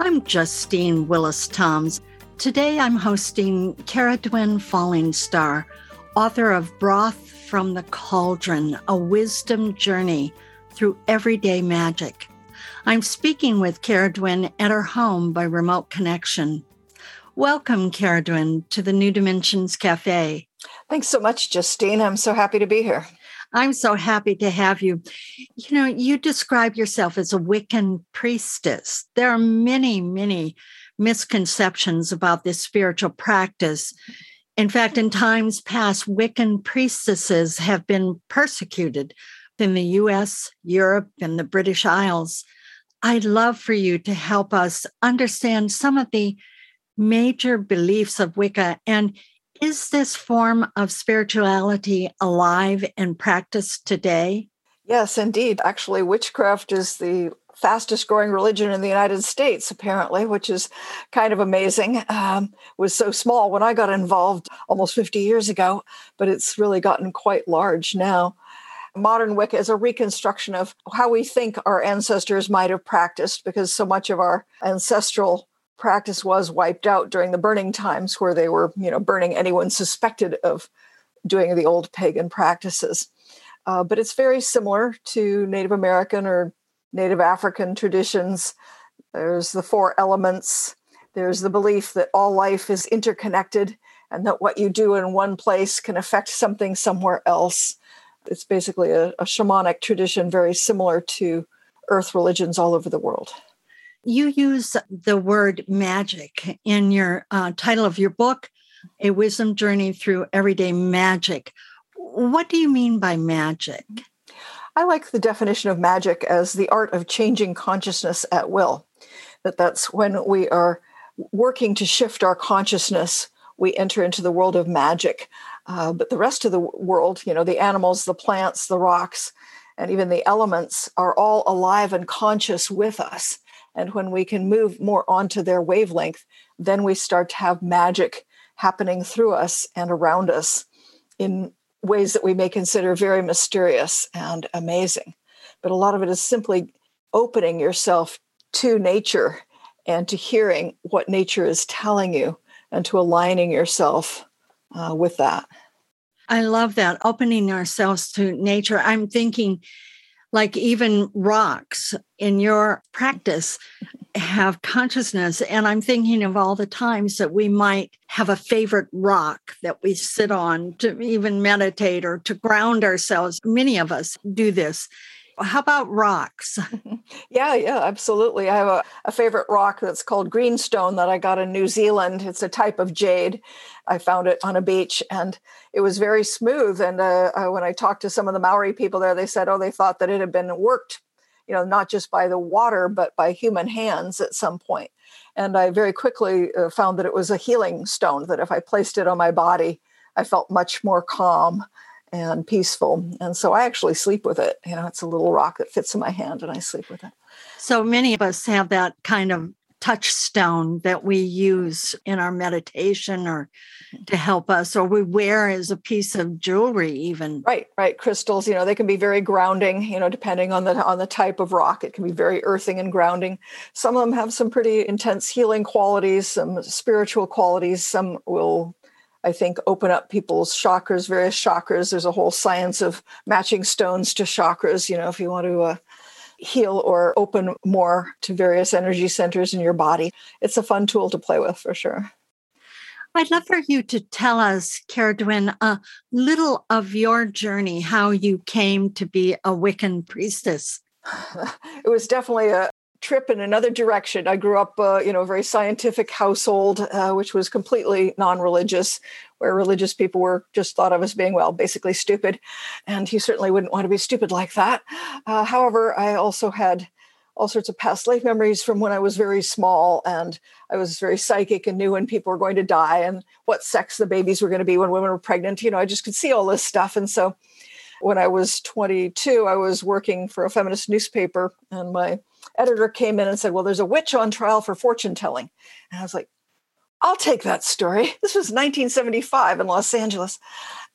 I'm Justine Willis Toms. Today I'm hosting Cerridwen Fallingstar, author of Broth from the Cauldron, a wisdom journey through everyday magic. I'm speaking with Cerridwen at her home by remote connection. Welcome, Cerridwen, to the New Dimensions Cafe. Thanks so much, Justine. I'm so happy to be here. I'm so happy to have you. You know, you describe yourself as a Wiccan priestess. There are many, many misconceptions about this spiritual practice. In fact, in times past, Wiccan priestesses have been persecuted in the US, Europe, and the British Isles. I'd love for you to help us understand some of the major beliefs of Wicca and is this form of spirituality alive and practiced today? Yes, indeed. Actually, witchcraft is the fastest growing religion in the United States, apparently, which is kind of amazing. Um, was so small when I got involved almost 50 years ago, but it's really gotten quite large now. Modern Wicca is a reconstruction of how we think our ancestors might have practiced because so much of our ancestral practice was wiped out during the burning times where they were you know burning anyone suspected of doing the old pagan practices. Uh, but it's very similar to native american or native african traditions. There's the four elements. There's the belief that all life is interconnected and that what you do in one place can affect something somewhere else. It's basically a, a shamanic tradition very similar to earth religions all over the world you use the word magic in your uh, title of your book, A Wisdom Journey Through Everyday Magic. What do you mean by magic? I like the definition of magic as the art of changing consciousness at will. That that's when we are working to shift our consciousness, we enter into the world of magic. Uh, but the rest of the world, you know, the animals, the plants, the rocks, and even the elements are all alive and conscious with us. And when we can move more onto their wavelength, then we start to have magic happening through us and around us in ways that we may consider very mysterious and amazing. But a lot of it is simply opening yourself to nature and to hearing what nature is telling you and to aligning yourself uh, with that. I love that, opening ourselves to nature. I'm thinking like even rocks in your practice have consciousness. And I'm thinking of all the times that we might have a favorite rock that we sit on to even meditate or to ground ourselves. Many of us do this. How about rocks? yeah, yeah, absolutely. I have a, a favorite rock that's called greenstone that I got in New Zealand. It's a type of jade. I found it on a beach and it was very smooth. And uh, when I talked to some of the Maori people there, they said, oh, they thought that it had been worked, you know, not just by the water, but by human hands at some point. And I very quickly uh, found that it was a healing stone, that if I placed it on my body, I felt much more calm and peaceful. And so I actually sleep with it. You know, it's a little rock that fits in my hand and I sleep with it. So many of us have that kind of touchstone that we use in our meditation or mm-hmm. to help us or we wear as a piece of jewelry even right right crystals you know they can be very grounding you know depending on the on the type of rock it can be very earthing and grounding some of them have some pretty intense healing qualities some spiritual qualities some will I think, open up people's chakras, various chakras. There's a whole science of matching stones to chakras, you know, if you want to uh, heal or open more to various energy centers in your body. It's a fun tool to play with for sure. I'd love for you to tell us, Cerridwen, a little of your journey, how you came to be a Wiccan priestess. it was definitely a, trip in another direction. I grew up, uh, you know, a very scientific household, uh, which was completely non-religious, where religious people were just thought of as being, well, basically stupid, and you certainly wouldn't want to be stupid like that. Uh, however, I also had all sorts of past life memories from when I was very small and I was very psychic and knew when people were going to die and what sex the babies were going to be when women were pregnant. You know, I just could see all this stuff. And so when I was 22, I was working for a feminist newspaper and my editor came in and said, Well, there's a witch on trial for fortune telling. And I was like, I'll take that story. This was 1975 in Los Angeles,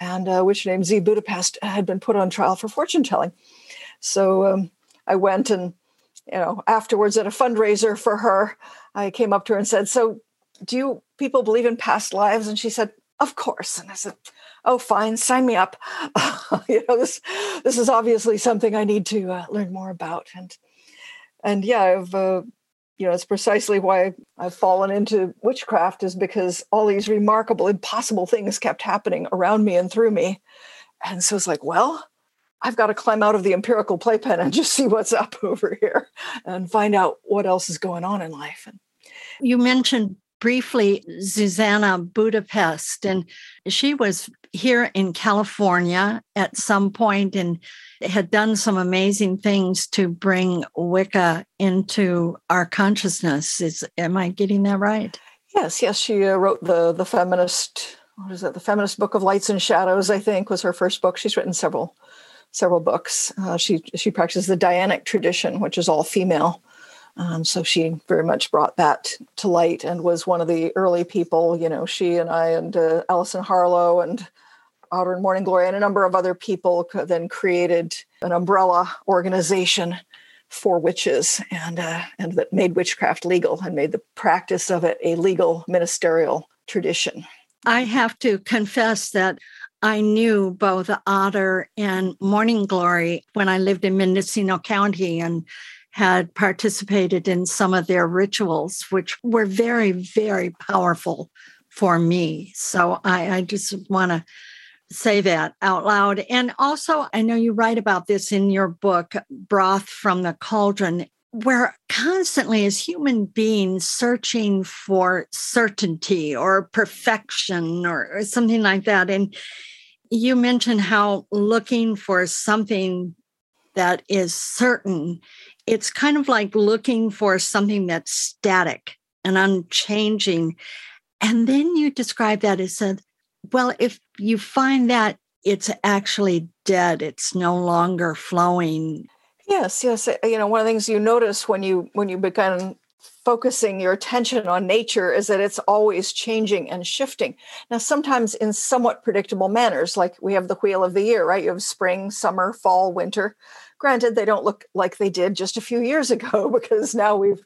and a witch named Z Budapest had been put on trial for fortune telling. So um, I went and, you know, afterwards at a fundraiser for her, I came up to her and said, So do you people believe in past lives? And she said, Of course. And I said, Oh, fine, sign me up. you know, this this is obviously something I need to uh, learn more about. And and yeah, I've uh, you know, it's precisely why I've fallen into witchcraft is because all these remarkable, impossible things kept happening around me and through me. And so it's like, well, I've got to climb out of the empirical playpen and just see what's up over here and find out what else is going on in life. And you mentioned briefly Zsuzsanna Budapest, and she was here in California at some point and had done some amazing things to bring Wicca into our consciousness. Is am I getting that right? Yes, yes. She uh, wrote the the feminist. What is it? The feminist book of lights and shadows. I think was her first book. She's written several several books. Uh, she she practices the Dianic tradition, which is all female. Um, so she very much brought that to light and was one of the early people. You know, she and I and uh, Allison Harlow and Otter and Morning Glory and a number of other people then created an umbrella organization for witches and uh, and that made witchcraft legal and made the practice of it a legal ministerial tradition. I have to confess that I knew both Otter and Morning Glory when I lived in Mendocino County and had participated in some of their rituals, which were very, very powerful for me. So I, I just want to say that out loud. And also, I know you write about this in your book, Broth from the Cauldron. We're constantly, as human beings, searching for certainty or perfection or something like that. And you mentioned how looking for something that is certain, it's kind of like looking for something that's static and unchanging. And then you describe that as said, well, if you find that it's actually dead, it's no longer flowing. Yes, yes. Uh, you know, one of the things you notice when you when you begin focusing your attention on nature is that it's always changing and shifting. Now, sometimes in somewhat predictable manners, like we have the wheel of the year, right? You have spring, summer, fall, winter. Granted, they don't look like they did just a few years ago because now we've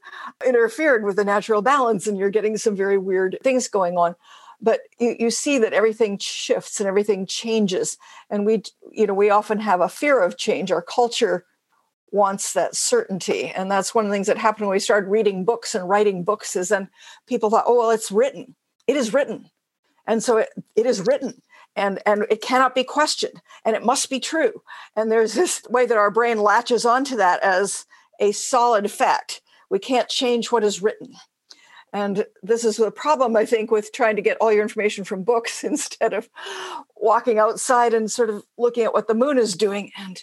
interfered with the natural balance and you're getting some very weird things going on. But you, you see that everything shifts and everything changes. And we you know we often have a fear of change. Our culture wants that certainty. And that's one of the things that happened when we started reading books and writing books is then people thought oh well it's written. It is written. And so it, it is written and and it cannot be questioned and it must be true. And there's this way that our brain latches onto that as a solid fact. We can't change what is written. And this is a problem, I think, with trying to get all your information from books instead of walking outside and sort of looking at what the moon is doing and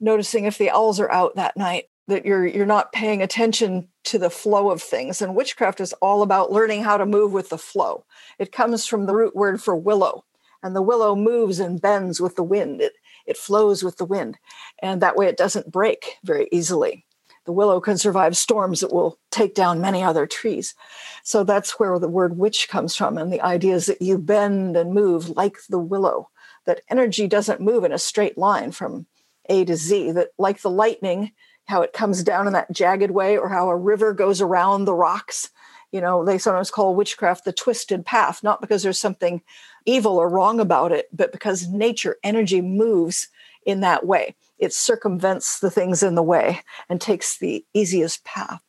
noticing if the owls are out that night that you're you're not paying attention to the flow of things. And witchcraft is all about learning how to move with the flow. It comes from the root word for willow and the willow moves and bends with the wind it it flows with the wind and that way it doesn't break very easily the willow can survive storms that will take down many other trees. So that's where the word witch comes from. And the idea is that you bend and move like the willow, that energy doesn't move in a straight line from A to Z, that like the lightning, how it comes down in that jagged way, or how a river goes around the rocks. You know, they sometimes call witchcraft the twisted path, not because there's something evil or wrong about it, but because nature, energy moves in that way it circumvents the things in the way and takes the easiest path.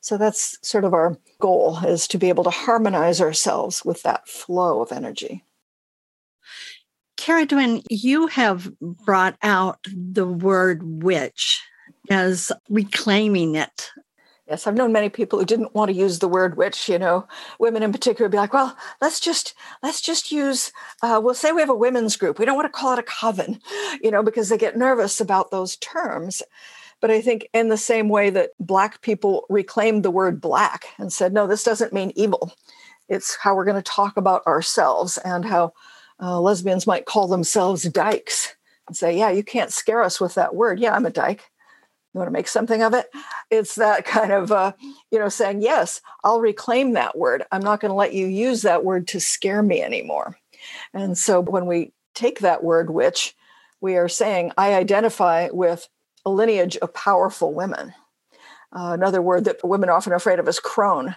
So that's sort of our goal is to be able to harmonize ourselves with that flow of energy. Cara you have brought out the word witch as reclaiming it Yes, I've known many people who didn't want to use the word witch. You know, women in particular be like, "Well, let's just let's just use. Uh, we'll say we have a women's group. We don't want to call it a coven, you know, because they get nervous about those terms." But I think in the same way that Black people reclaimed the word black and said, no, this doesn't mean evil. It's how we're going to talk about ourselves and how uh, lesbians might call themselves dykes and say, yeah, you can't scare us with that word. Yeah, I'm a dyke. You want to make something of it? It's that kind of, uh, you know, saying, yes, I'll reclaim that word. I'm not going to let you use that word to scare me anymore. And so when we take that word which we are saying, I identify with a lineage of powerful women. Uh, another word that women are often afraid of is crone,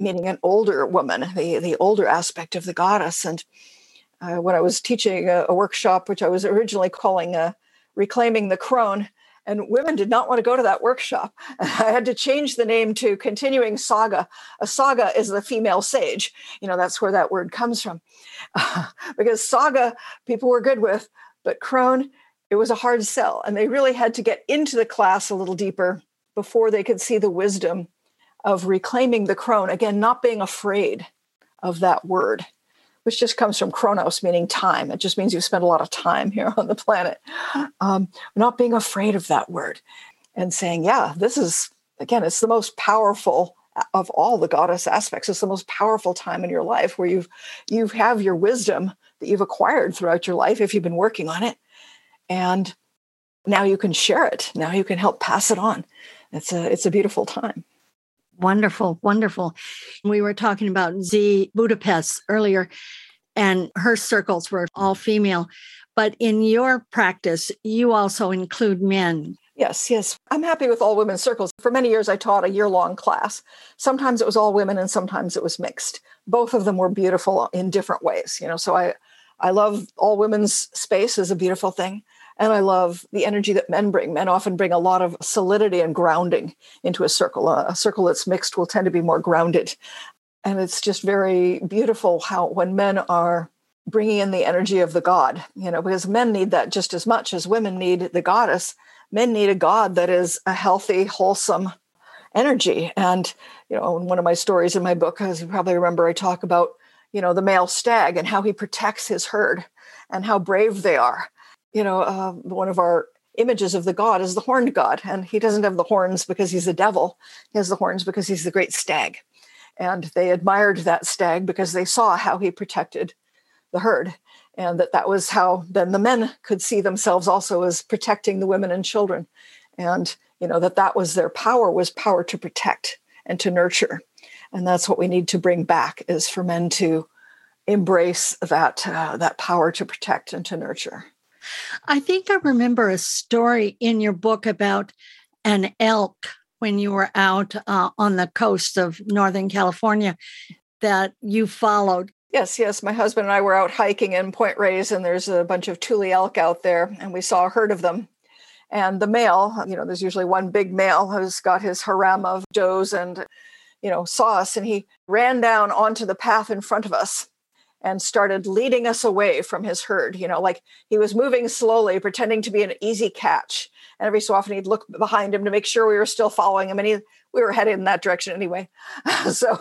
meaning an older woman, the, the older aspect of the goddess. And uh, when I was teaching a, a, workshop, which I was originally calling uh, Reclaiming the Crone, and women did not want to go to that workshop. I had to change the name to Continuing Saga. A saga is the female sage. You know, that's where that word comes from. because saga, people were good with, but crone, it was a hard sell. And they really had to get into the class a little deeper before they could see the wisdom of reclaiming the crone. Again, not being afraid of that word which just comes from chronos, meaning time. It just means you spend a lot of time here on the planet. Um, not being afraid of that word and saying, yeah, this is, again, it's the most powerful of all the goddess aspects. It's the most powerful time in your life where you've you have your wisdom that you've acquired throughout your life if you've been working on it. And now you can share it. Now you can help pass it on. It's a it's a beautiful time. Wonderful, wonderful. We were talking about Z Budapest earlier, and her circles were all female. But in your practice, you also include men. Yes, yes. I'm happy with all women's circles. For many years, I taught a year long class. Sometimes it was all women and sometimes it was mixed. Both of them were beautiful in different ways, you know. So I, I love all women's space is a beautiful thing. And I love the energy that men bring. Men often bring a lot of solidity and grounding into a circle. Uh, a, circle that's mixed will tend to be more grounded. And it's just very beautiful how when men are bringing in the energy of the god, you know, because men need that just as much as women need the goddess. Men need a god that is a healthy, wholesome energy. And, you know, in one of my stories in my book, as you probably remember, I talk about, you know, the male stag and how he protects his herd and how brave they are you know, uh, one of our images of the god is the horned god. And he doesn't have the horns because he's the devil, he has the horns because he's the great stag. And they admired that stag because they saw how he protected the herd. And that that was how then the men could see themselves also as protecting the women and children. And, you know, that that was their power was power to protect and to nurture. And that's what we need to bring back is for men to embrace that, uh, that power to protect and to nurture. I think I remember a story in your book about an elk when you were out uh, on the coast of Northern California that you followed. Yes, yes. My husband and I were out hiking in Point Reyes, and there's a bunch of Tule elk out there, and we saw a herd of them. And the male, you know, there's usually one big male who's got his harem of does and, you know, sauce, and he ran down onto the path in front of us and started leading us away from his herd. You know, like he was moving slowly, pretending to be an easy catch. And every so often he'd look behind him to make sure we were still following him. And he, we were headed in that direction anyway. so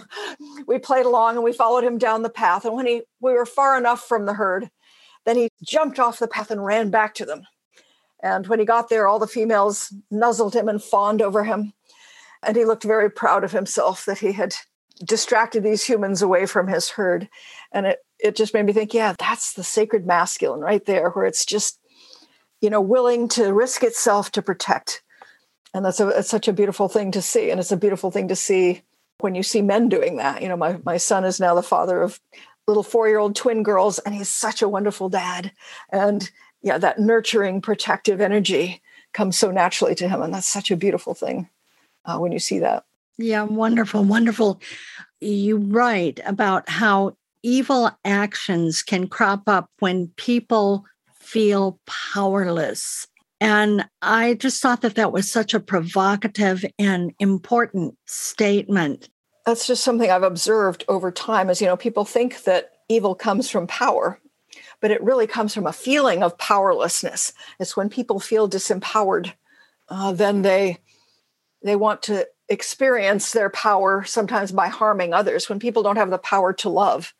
we played along and we followed him down the path. And when he we were far enough from the herd, then he jumped off the path and ran back to them. And when he got there, all the females nuzzled him and fawned over him. And he looked very proud of himself that he had distracted these humans away from his herd. And it it just made me think, yeah, that's the sacred masculine right there, where it's just, you know, willing to risk itself to protect. And that's a it's such a beautiful thing to see. And it's a beautiful thing to see when you see men doing that. You know, my my son is now the father of little four-year-old twin girls, and he's such a wonderful dad. And yeah, that nurturing, protective energy comes so naturally to him. And that's such a beautiful thing uh, when you see that. Yeah, wonderful, wonderful. You write about how evil actions can crop up when people feel powerless. And I just thought that that was such a provocative and important statement. That's just something I've observed over time is, you know, people think that evil comes from power, but it really comes from a feeling of powerlessness. It's when people feel disempowered, uh, then they they want to experience their power sometimes by harming others. When people don't have the power to love,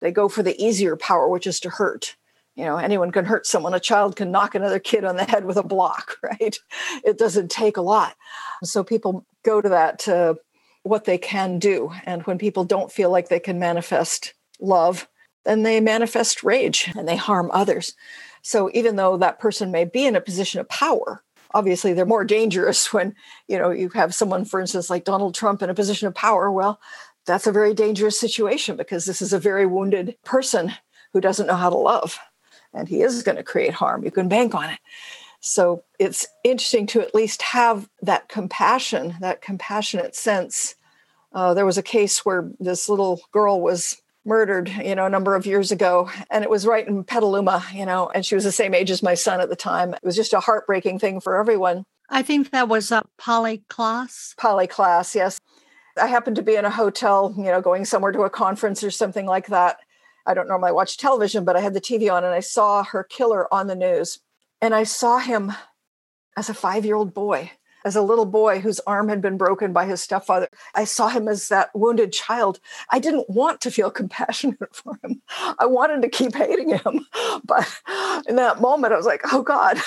they go for the easier power, which is to hurt. You know, anyone can hurt someone. A child can knock another kid on the head with a block, right? It doesn't take a lot. So people go to that to what they can do. And when people don't feel like they can manifest love, then they manifest rage and they harm others. So even though that person may be in a position of power, obviously they're more dangerous when, you know, you have someone, for instance, like Donald Trump in a position of power. Well, that's a very dangerous situation because this is a very wounded person who doesn't know how to love. And he is going to create harm. You can bank on it. So it's interesting to at least have that compassion, that compassionate sense. Uh, there was a case where this little girl was murdered, you know, a number of years ago, and it was right in Petaluma, you know, and she was the same age as my son at the time. It was just a heartbreaking thing for everyone. I think that was a. Polly Klaas, yes. I happened to be in a hotel, you know, going somewhere to a conference or something like that. I don't normally watch television, but I had the TV on and I saw her killer on the news. And I saw him as a five year old boy, as a little boy whose arm had been broken by his stepfather. I saw him as that wounded child. I didn't want to feel compassionate for him. I wanted to keep hating him. But in that moment, I was like, oh God,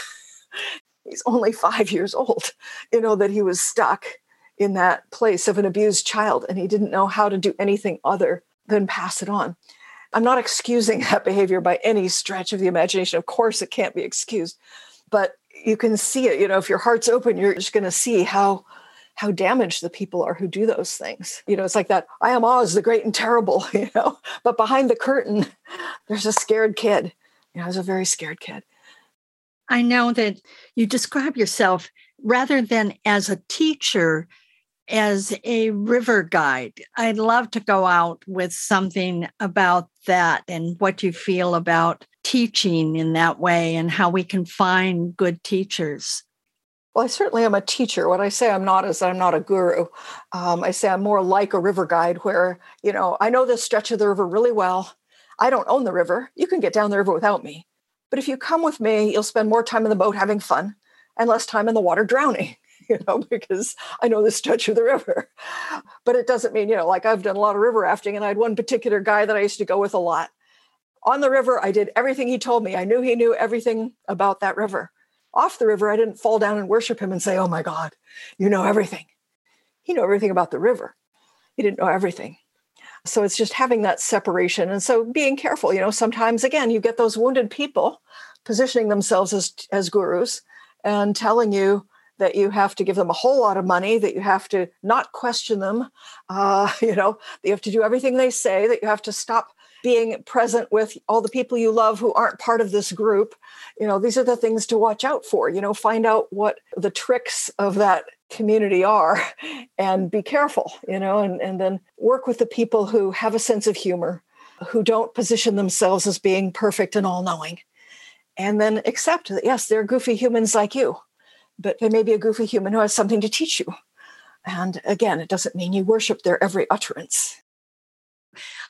he's only five years old, you know, that he was stuck in that place of an abused child and he didn't know how to do anything other than pass it on. I'm not excusing that behavior by any stretch of the imagination. Of course, it can't be excused, but you can see it. You know, if your heart's open, you're just going to see how how damaged the people are who do those things. You know, it's like that I am Oz, the great and terrible, you know, but behind the curtain, there's a scared kid. You know, there's a very scared kid. I know that you describe yourself rather than as a teacher, as a river guide. I'd love to go out with something about that and what you feel about teaching in that way and how we can find good teachers. Well, I certainly am a teacher. What I say I'm not is I'm not a guru. Um, I say I'm more like a river guide where, you know, I know this stretch of the river really well. I don't own the river. You can get down the river without me. But if you come with me, you'll spend more time in the boat having fun and less time in the water drowning. You know, because I know the stretch of the river. But it doesn't mean, you know, like I've done a lot of river rafting and I had one particular guy that I used to go with a lot. On the river, I did everything he told me. I knew he knew everything about that river. Off the river, I didn't fall down and worship him and say, Oh my God, you know everything. He knew everything about the river. He didn't know everything. So it's just having that separation. And so being careful, you know, sometimes again, you get those wounded people positioning themselves as, as gurus and telling you, that you have to give them a whole lot of money, that you have to not question them, uh, you know, that you have to do everything they say, that you have to stop being present with all the people you love who aren't part of this group. You know, these are the things to watch out for. You know, find out what the tricks of that community are and be careful, you know, and, and then work with the people who have a sense of humor, who don't position themselves as being perfect and all knowing. And then accept that, yes, they're goofy humans like you but they may be a goofy human who has something to teach you. And again, it doesn't mean you worship their every utterance.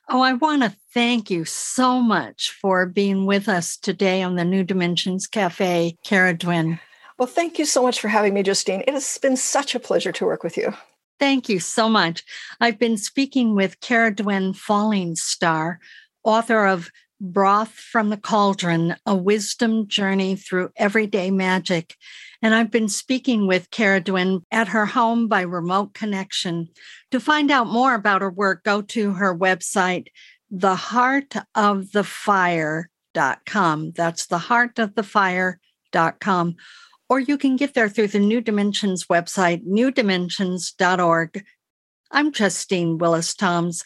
Oh, I want to thank you so much for being with us today on the New Dimensions Cafe, Cerridwen. Well, thank you so much for having me, Justine. It has been such a pleasure to work with you. Thank you so much. I've been speaking with Cerridwen Fallingstar, author of Broth from the Cauldron, a wisdom journey through everyday magic. And I've been speaking with Cerridwen at her home by remote connection. To find out more about her work, go to her website, theheartofthefire.com. That's theheartofthefire.com. Or you can get there through the New Dimensions website, newdimensions.org. I'm Justine Willis Toms.